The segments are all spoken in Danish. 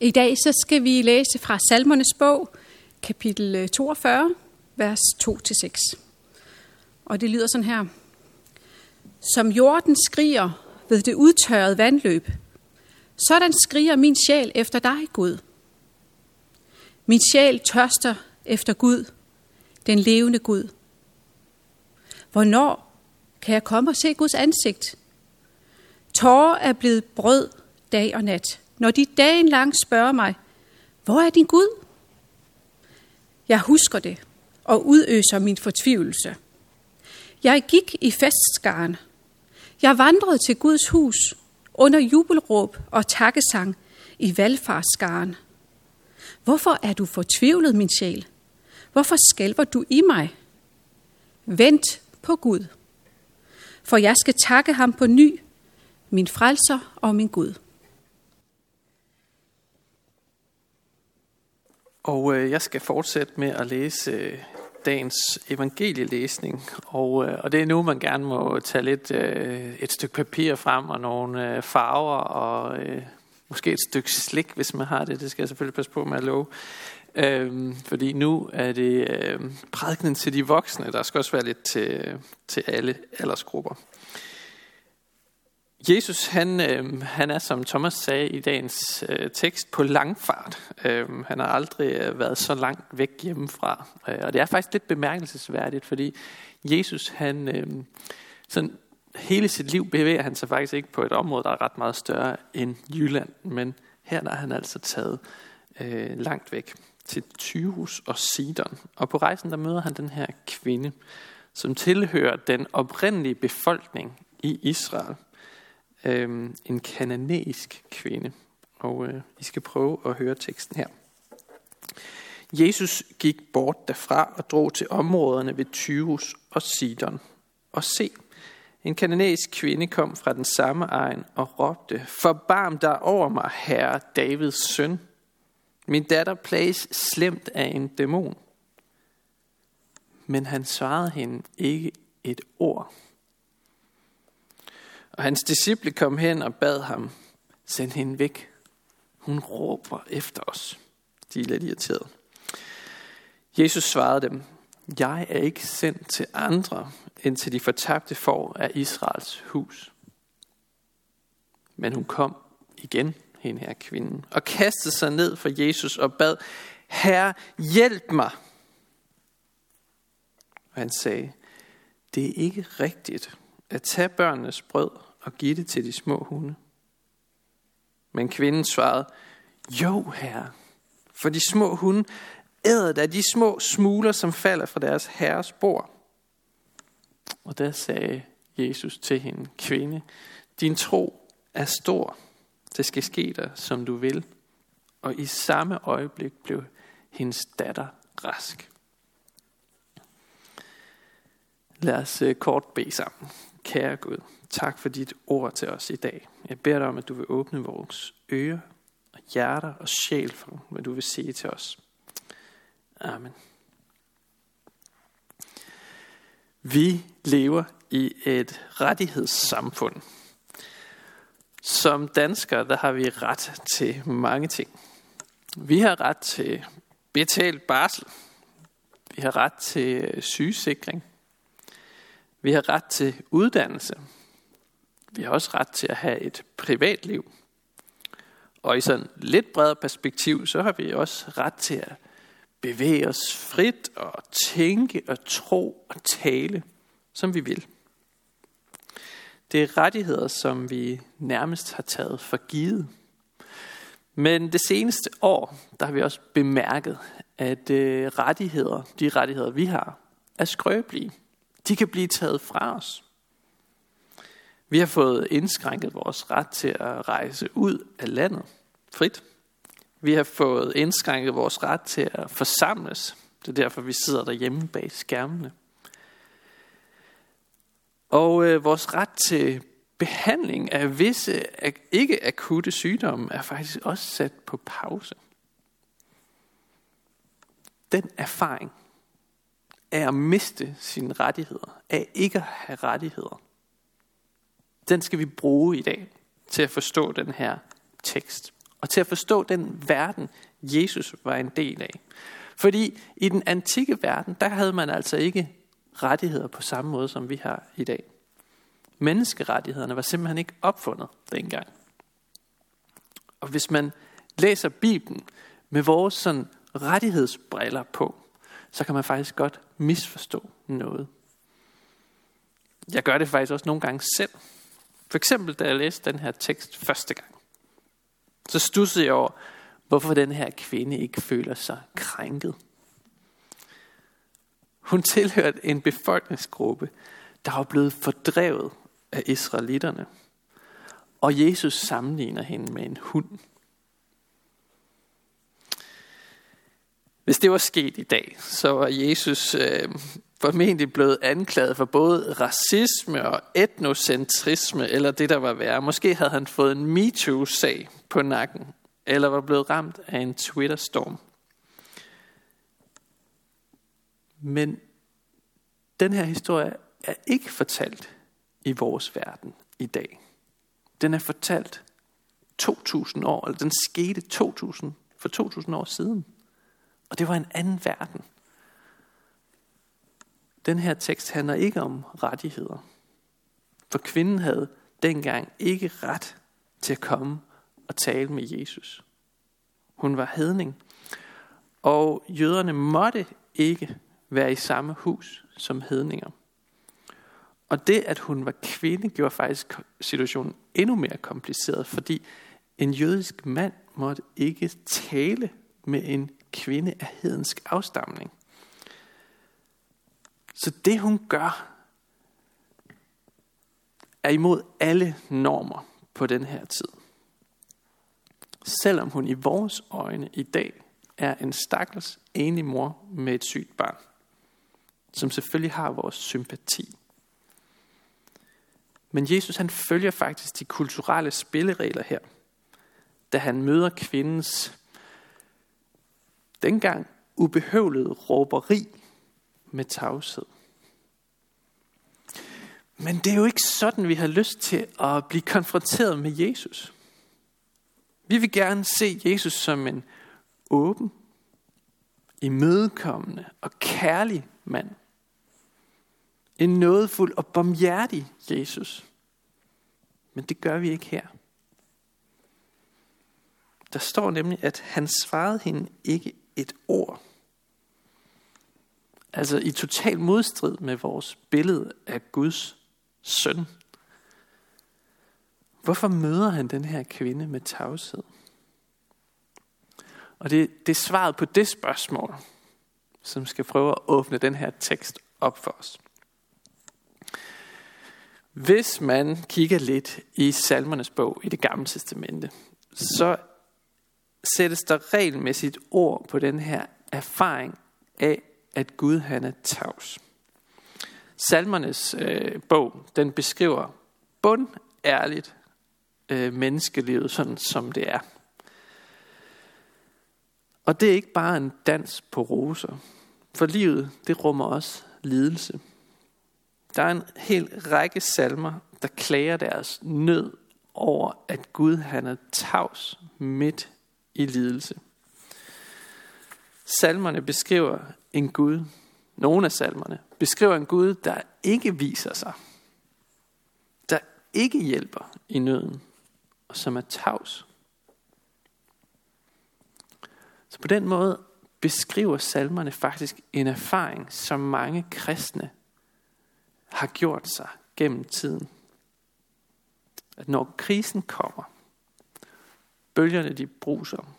I dag så skal vi læse fra Salmernes bog, kapitel øh, 42, vers 2-6. Og det lyder sådan her. Som jorden skriger ved det udtørrede vandløb, sådan skriger min sjæl efter dig, Gud. Min sjæl tørster efter Gud, den levende Gud. Hvornår kan jeg komme og se Guds ansigt? Tårer er blevet brød dag og nat, når de dagen lang spørger mig, hvor er din Gud? Jeg husker det og udøser min fortvivlelse. Jeg gik i festskaren. Jeg vandrede til Guds hus under jubelråb og takkesang i valgfarsskaren. Hvorfor er du fortvivlet, min sjæl? Hvorfor skælver du i mig? Vent på Gud, for jeg skal takke ham på ny, min frelser og min Gud. Og øh, jeg skal fortsætte med at læse øh, dagens evangelielæsning. Og, øh, og det er nu, man gerne må tage lidt øh, et stykke papir frem og nogle øh, farver og øh, måske et stykke slik, hvis man har det. Det skal jeg selvfølgelig passe på med at love. Øhm, fordi nu er det øh, prædikenen til de voksne. Der skal også være lidt til, til alle aldersgrupper. Jesus, han, øh, han er, som Thomas sagde i dagens øh, tekst, på langfart. Øh, han har aldrig øh, været så langt væk hjemmefra. Øh, og det er faktisk lidt bemærkelsesværdigt, fordi Jesus, han, øh, sådan, hele sit liv bevæger han sig faktisk ikke på et område, der er ret meget større end Jylland. Men her der er han altså taget øh, langt væk til Tyrus og Sidon. Og på rejsen der møder han den her kvinde, som tilhører den oprindelige befolkning i Israel øh, en kananæisk kvinde. Og øh, I skal prøve at høre teksten her. Jesus gik bort derfra og drog til områderne ved Tyrus og Sidon. Og se, en kananæisk kvinde kom fra den samme egen og råbte, Forbarm dig over mig, herre Davids søn. Min datter plages slemt af en dæmon. Men han svarede hende ikke et ord. Og hans disciple kom hen og bad ham, send hende væk. Hun råber efter os. De er lidt irriterede. Jesus svarede dem, jeg er ikke sendt til andre, end til de fortabte får af Israels hus. Men hun kom igen, hende her kvinden, og kastede sig ned for Jesus og bad, Herre, hjælp mig. Og han sagde, det er ikke rigtigt at tage børnenes brød og give det til de små hunde? Men kvinden svarede, jo herre, for de små hunde æder da de små smuler, som falder fra deres herres bord. Og der sagde Jesus til hende, kvinde, din tro er stor. Det skal ske dig, som du vil. Og i samme øjeblik blev hendes datter rask. Lad os øh, kort bede sammen. Kære Gud, tak for dit ord til os i dag. Jeg beder dig om, at du vil åbne vores ører og hjerter og sjæl for, hvad du vil sige til os. Amen. Vi lever i et rettighedssamfund. Som danskere, der har vi ret til mange ting. Vi har ret til betalt barsel. Vi har ret til sygesikring. Vi har ret til uddannelse. Vi har også ret til at have et privatliv. Og i sådan lidt bredere perspektiv, så har vi også ret til at bevæge os frit og tænke og tro og tale, som vi vil. Det er rettigheder, som vi nærmest har taget for givet. Men det seneste år, der har vi også bemærket, at øh, rettigheder, de rettigheder vi har, er skrøbelige. De kan blive taget fra os. Vi har fået indskrænket vores ret til at rejse ud af landet frit. Vi har fået indskrænket vores ret til at forsamles. Det er derfor, vi sidder derhjemme bag skærmene. Og øh, vores ret til behandling af visse ikke akutte sygdomme er faktisk også sat på pause. Den erfaring af at miste sine rettigheder, af ikke at have rettigheder, den skal vi bruge i dag til at forstå den her tekst og til at forstå den verden, Jesus var en del af. Fordi i den antikke verden, der havde man altså ikke rettigheder på samme måde, som vi har i dag. Menneskerettighederne var simpelthen ikke opfundet dengang. Og hvis man læser Bibelen med vores sådan rettighedsbriller på, så kan man faktisk godt misforstå noget. Jeg gør det faktisk også nogle gange selv. For eksempel, da jeg læste den her tekst første gang, så stussede jeg over, hvorfor den her kvinde ikke føler sig krænket. Hun tilhørte en befolkningsgruppe, der var blevet fordrevet af israelitterne. Og Jesus sammenligner hende med en hund. Hvis det var sket i dag, så var Jesus øh, formentlig blevet anklaget for både racisme og etnocentrisme, eller det der var værre. Måske havde han fået en MeToo-sag på nakken, eller var blevet ramt af en Twitter-storm. Men den her historie er ikke fortalt i vores verden i dag. Den er fortalt 2000 år, eller den skete 2000, for 2000 år siden. Og det var en anden verden. Den her tekst handler ikke om rettigheder. For kvinden havde dengang ikke ret til at komme og tale med Jesus. Hun var hedning, og jøderne måtte ikke være i samme hus som hedninger. Og det, at hun var kvinde, gjorde faktisk situationen endnu mere kompliceret, fordi en jødisk mand måtte ikke tale med en kvinde af hedensk afstamning. Så det hun gør, er imod alle normer på den her tid. Selvom hun i vores øjne i dag er en stakkels enlig mor med et sygt barn, som selvfølgelig har vores sympati. Men Jesus han følger faktisk de kulturelle spilleregler her, da han møder kvindens dengang ubehøvlede råberi med tavshed. Men det er jo ikke sådan, vi har lyst til at blive konfronteret med Jesus. Vi vil gerne se Jesus som en åben, imødekommende og kærlig mand. En nådefuld og barmhjertig Jesus. Men det gør vi ikke her. Der står nemlig, at han svarede hende ikke et ord. Altså i total modstrid med vores billede af Guds søn. Hvorfor møder han den her kvinde med tavshed? Og det, det er svaret på det spørgsmål, som skal prøve at åbne den her tekst op for os. Hvis man kigger lidt i salmernes bog i det gamle testamente, så sættes der regelmæssigt ord på den her erfaring af, at Gud han er tavs. Salmernes øh, bog, den beskriver bund ærligt øh, menneskelivet, sådan som det er. Og det er ikke bare en dans på roser, for livet det rummer også lidelse. Der er en hel række salmer, der klager deres nød over, at Gud han er tavs midt i lidelse. Salmerne beskriver en Gud, nogle af salmerne, beskriver en Gud, der ikke viser sig, der ikke hjælper i nøden, og som er tavs. Så på den måde beskriver salmerne faktisk en erfaring, som mange kristne har gjort sig gennem tiden. At når krisen kommer, bølgerne de bruser,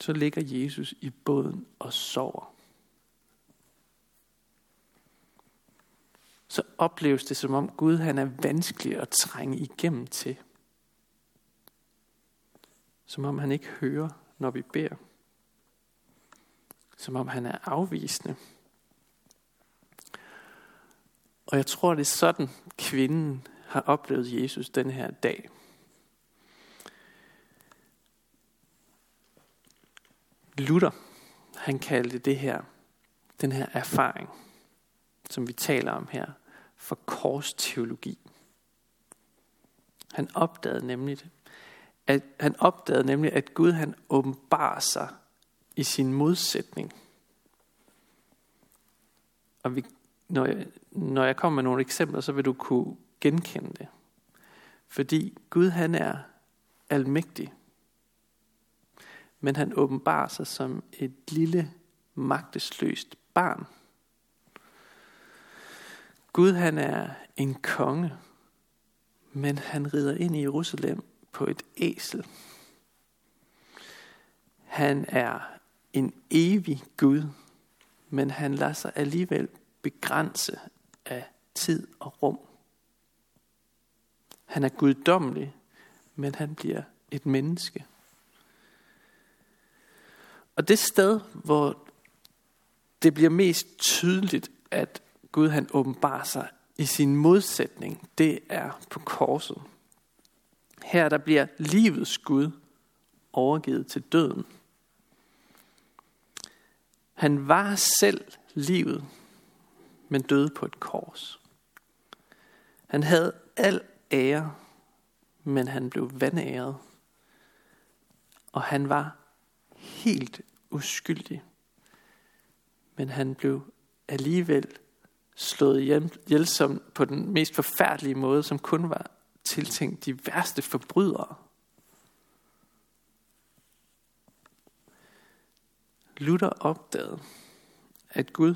så ligger Jesus i båden og sover. Så opleves det som om Gud han er vanskelig at trænge igennem til. Som om han ikke hører, når vi beder. Som om han er afvisende. Og jeg tror, det er sådan, kvinden har oplevet Jesus den her dag. Luther, han kaldte det her, den her erfaring, som vi taler om her, for korsteologi. Han opdagede nemlig, at han opdagede nemlig, at Gud han åbenbarer sig i sin modsætning. Og vi, når, jeg, når jeg kommer med nogle eksempler, så vil du kunne genkende det. Fordi Gud han er almægtig. Men han åbenbarer sig som et lille, magtesløst barn. Gud han er en konge, men han rider ind i Jerusalem på et æsel. Han er en evig Gud, men han lader sig alligevel begrænse af tid og rum. Han er guddommelig, men han bliver et menneske. Og det sted, hvor det bliver mest tydeligt, at Gud han åbenbarer sig i sin modsætning, det er på korset. Her der bliver livets Gud overgivet til døden. Han var selv livet, men døde på et kors. Han havde al ære, men han blev vandæret. Og han var helt uskyldig. Men han blev alligevel slået ihjel som på den mest forfærdelige måde, som kun var tiltænkt de værste forbrydere. Luther opdagede, at Gud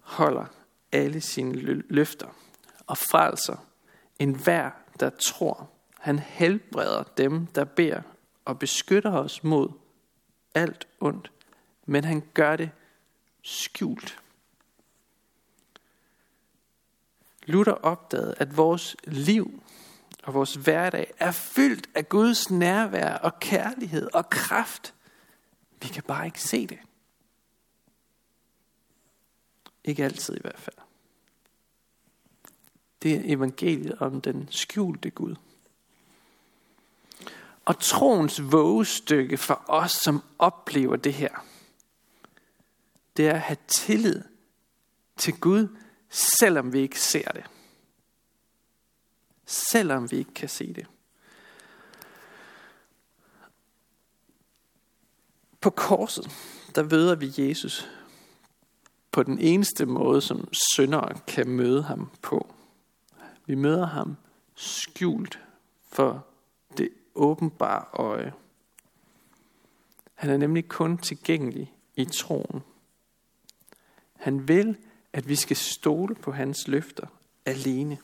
holder alle sine løfter og frelser en hver, der tror. Han helbreder dem, der beder og beskytter os mod alt ondt, men han gør det skjult. Luther opdagede, at vores liv og vores hverdag er fyldt af Guds nærvær og kærlighed og kraft. Vi kan bare ikke se det. Ikke altid i hvert fald. Det er evangeliet om den skjulte Gud. Og troens vågestykke for os, som oplever det her, det er at have tillid til Gud, selvom vi ikke ser det. Selvom vi ikke kan se det. På korset, der møder vi Jesus på den eneste måde, som syndere kan møde ham på. Vi møder ham skjult for åbenbare øje. Han er nemlig kun tilgængelig i troen. Han vil, at vi skal stole på hans løfter alene.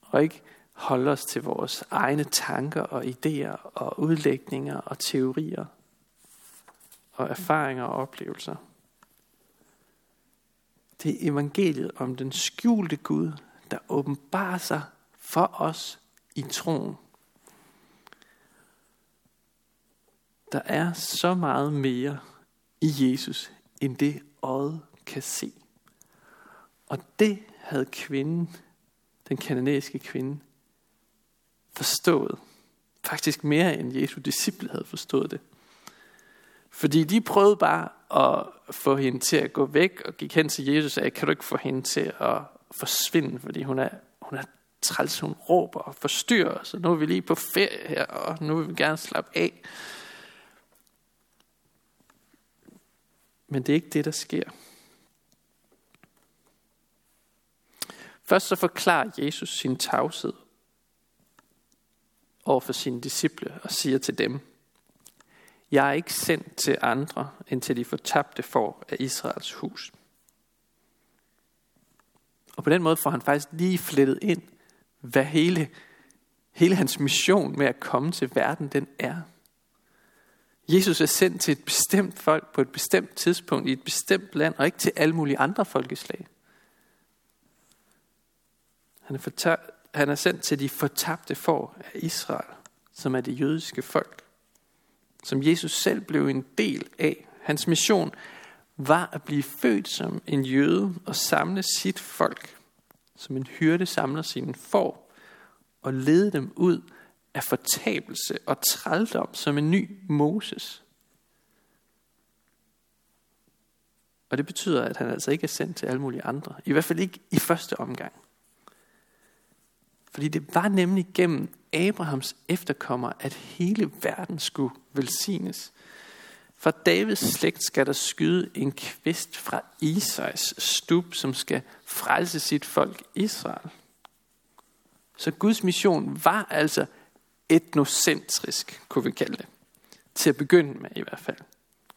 Og ikke holde os til vores egne tanker og idéer og udlægninger og teorier og erfaringer og oplevelser. Det er evangeliet om den skjulte Gud, der åbenbarer sig for os i troen. Der er så meget mere i Jesus, end det øjet kan se. Og det havde kvinden, den kananæiske kvinde, forstået. Faktisk mere end Jesu disciple havde forstået det. Fordi de prøvede bare at få hende til at gå væk, og gik hen til Jesus og sagde, kan du ikke få hende til at forsvinde, fordi hun er, hun er træls, hun råber og forstyrrer os, og nu er vi lige på ferie her, og nu vil vi gerne slappe af. Men det er ikke det, der sker. Først så forklarer Jesus sin tavshed over for sine disciple og siger til dem, jeg er ikke sendt til andre, end til de fortabte for af Israels hus. Og på den måde får han faktisk lige flettet ind, hvad hele, hele hans mission med at komme til verden, den er. Jesus er sendt til et bestemt folk på et bestemt tidspunkt i et bestemt land, og ikke til alle mulige andre folkeslag. Han er, fortab- han er sendt til de fortabte for af Israel, som er det jødiske folk som Jesus selv blev en del af. Hans mission var at blive født som en jøde og samle sit folk, som en hyrde samler sine får, og lede dem ud af fortabelse og trældom som en ny Moses. Og det betyder, at han altså ikke er sendt til alle mulige andre. I hvert fald ikke i første omgang. Fordi det var nemlig gennem Abrahams efterkommer, at hele verden skulle velsignes. For Davids slægt skal der skyde en kvist fra Isais stub, som skal frelse sit folk Israel. Så Guds mission var altså etnocentrisk, kunne vi kalde det. Til at begynde med i hvert fald.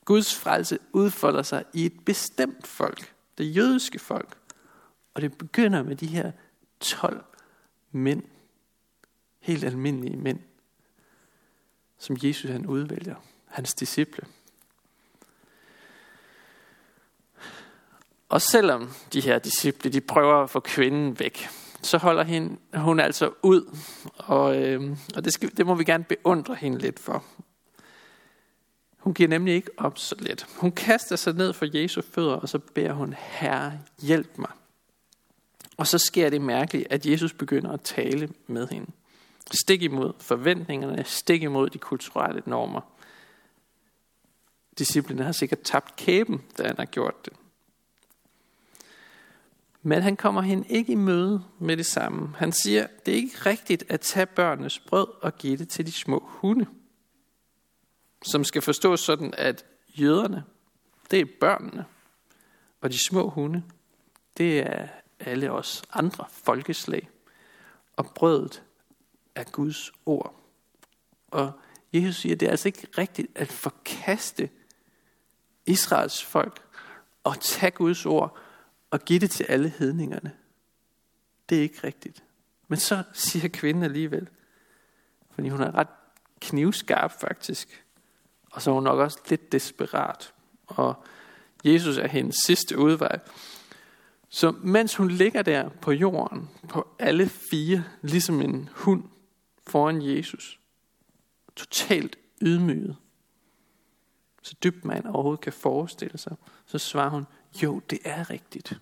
Guds frelse udfolder sig i et bestemt folk, det jødiske folk. Og det begynder med de her 12 mænd, helt almindelige mænd, som Jesus han udvælger, hans disciple. Og selvom de her disciple, de prøver at få kvinden væk, så holder hende, hun altså ud. Og, øh, og det, skal, det må vi gerne beundre hende lidt for. Hun giver nemlig ikke op så let. Hun kaster sig ned for Jesu fødder, og så beder hun, Herre, hjælp mig. Og så sker det mærkeligt, at Jesus begynder at tale med hende. Stik imod forventningerne, stik imod de kulturelle normer. Disciplinen har sikkert tabt kæben, da han har gjort det. Men han kommer hende ikke i møde med det samme. Han siger, det er ikke rigtigt at tage børnenes brød og give det til de små hunde. Som skal forstås sådan, at jøderne, det er børnene. Og de små hunde, det er alle os andre folkeslag. Og brødet er Guds ord. Og Jesus siger, det er altså ikke rigtigt at forkaste Israels folk og tage Guds ord og give det til alle hedningerne. Det er ikke rigtigt. Men så siger kvinden alligevel, fordi hun er ret knivskarp faktisk, og så er hun nok også lidt desperat. Og Jesus er hendes sidste udvej. Så mens hun ligger der på jorden, på alle fire, ligesom en hund foran Jesus, totalt ydmyget, så dybt man overhovedet kan forestille sig, så svarer hun, jo, det er rigtigt.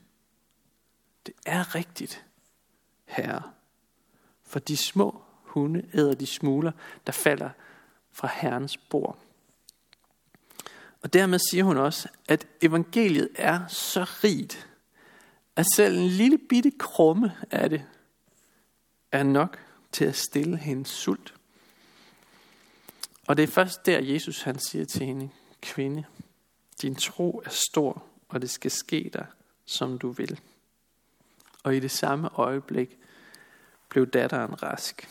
Det er rigtigt, herre. For de små hunde æder de smuler, der falder fra Herrens bord. Og dermed siger hun også, at evangeliet er så rigt, at selv en lille bitte krumme af det er nok til at stille hendes sult. Og det er først der, Jesus han siger til hende, kvinde, din tro er stor, og det skal ske dig, som du vil. Og i det samme øjeblik blev datteren rask.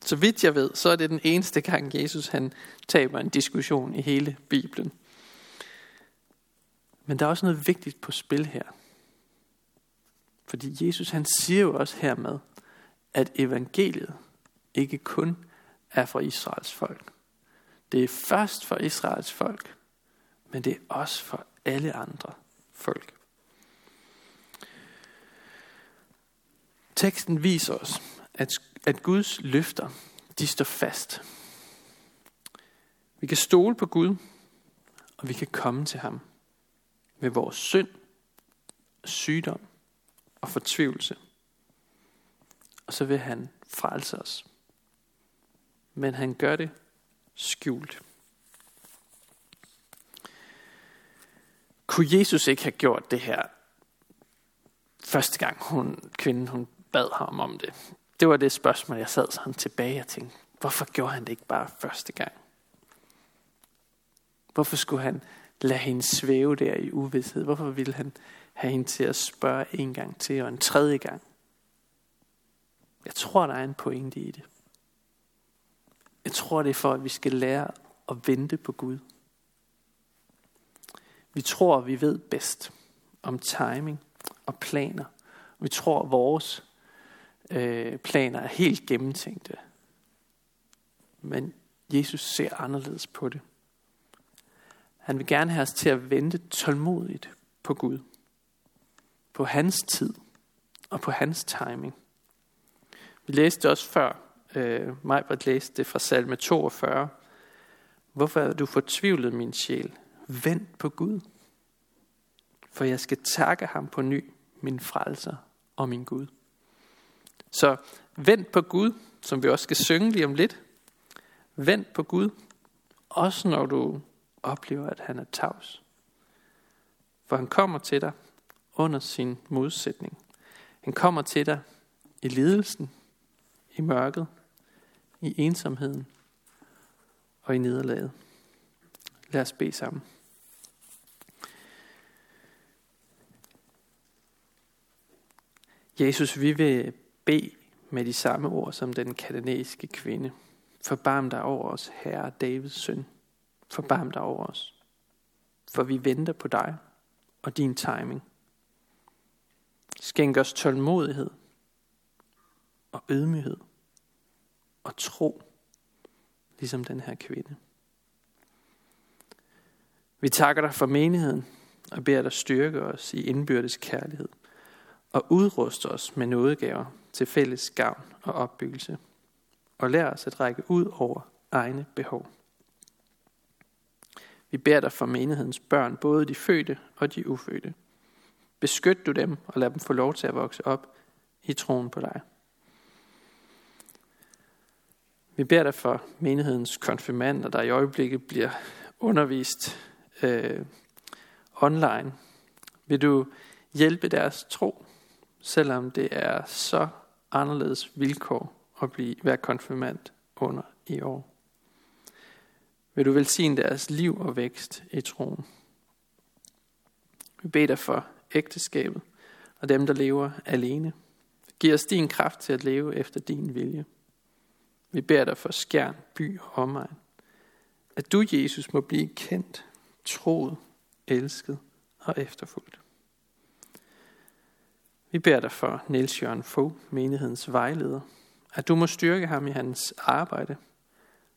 Så vidt jeg ved, så er det den eneste gang, Jesus han taber en diskussion i hele Bibelen. Men der er også noget vigtigt på spil her. Fordi Jesus han siger jo også hermed, at evangeliet ikke kun er for Israels folk. Det er først for Israels folk, men det er også for alle andre folk. Teksten viser os, at, at Guds løfter, de står fast. Vi kan stole på Gud, og vi kan komme til ham med vores synd, sygdom og fortvivlelse. Og så vil han frelse os. Men han gør det skjult. Kunne Jesus ikke have gjort det her første gang hun, kvinden hun bad ham om det? Det var det spørgsmål, jeg sad sådan tilbage og tænkte, hvorfor gjorde han det ikke bare første gang? Hvorfor skulle han lade hende svæve der i uvidshed? Hvorfor ville han have hende til at spørge en gang til og en tredje gang? Jeg tror, der er en pointe i det. Jeg tror, det er for, at vi skal lære at vente på Gud. Vi tror, vi ved bedst om timing og planer. Vi tror, at vores øh, planer er helt gennemtænkte. Men Jesus ser anderledes på det. Han vil gerne have os til at vente tålmodigt på Gud. På hans tid og på hans timing. Vi læste også før, øh, Majbert læste det fra salme 42. Hvorfor er du fortvivlet, min sjæl? Vend på Gud. For jeg skal takke ham på ny, min frelser og min Gud. Så vend på Gud, som vi også skal synge lige om lidt. Vend på Gud, også når du oplever, at han er tavs. For han kommer til dig under sin modsætning. Han kommer til dig i lidelsen, i mørket, i ensomheden og i nederlaget. Lad os bede sammen. Jesus, vi vil bede med de samme ord som den kanadiske kvinde. Forbarm dig over os, Herre Davids søn. Forbarm dig over os. For vi venter på dig og din timing. Skænk os tålmodighed og ydmyghed og tro, ligesom den her kvinde. Vi takker dig for menigheden og beder dig styrke os i indbyrdes kærlighed og udruste os med nådegaver til fælles gavn og opbyggelse og lær os at række ud over egne behov. Vi beder dig for menighedens børn, både de fødte og de ufødte. Beskyt du dem og lad dem få lov til at vokse op i troen på dig. Vi beder dig for menighedens konfirmander, der i øjeblikket bliver undervist øh, online. Vil du hjælpe deres tro, selvom det er så anderledes vilkår at blive, være konfirmant under i år? Vil du velsigne deres liv og vækst i troen? Vi beder dig for ægteskabet og dem, der lever alene. Giv os din kraft til at leve efter din vilje. Vi beder dig for skærn, by og omegn. At du, Jesus, må blive kendt, troet, elsket og efterfulgt. Vi beder dig for Niels Jørgen Fogh, menighedens vejleder, at du må styrke ham i hans arbejde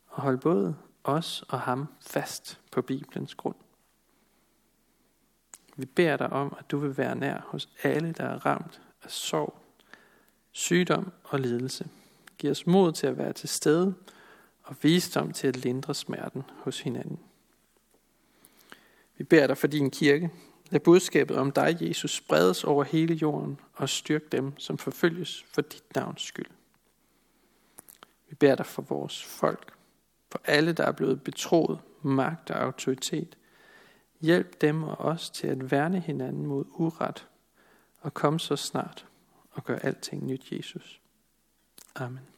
og holde både os og ham fast på Bibelens grund. Vi beder dig om, at du vil være nær hos alle, der er ramt af sorg, sygdom og lidelse. Giv os mod til at være til stede og visdom til at lindre smerten hos hinanden. Vi beder dig for din kirke. Lad budskabet om dig, Jesus, spredes over hele jorden og styrk dem, som forfølges for dit navns skyld. Vi beder dig for vores folk, for alle, der er blevet betroet magt og autoritet. Hjælp dem og os til at værne hinanden mod uret og kom så snart og gør alting nyt, Jesus. Amen.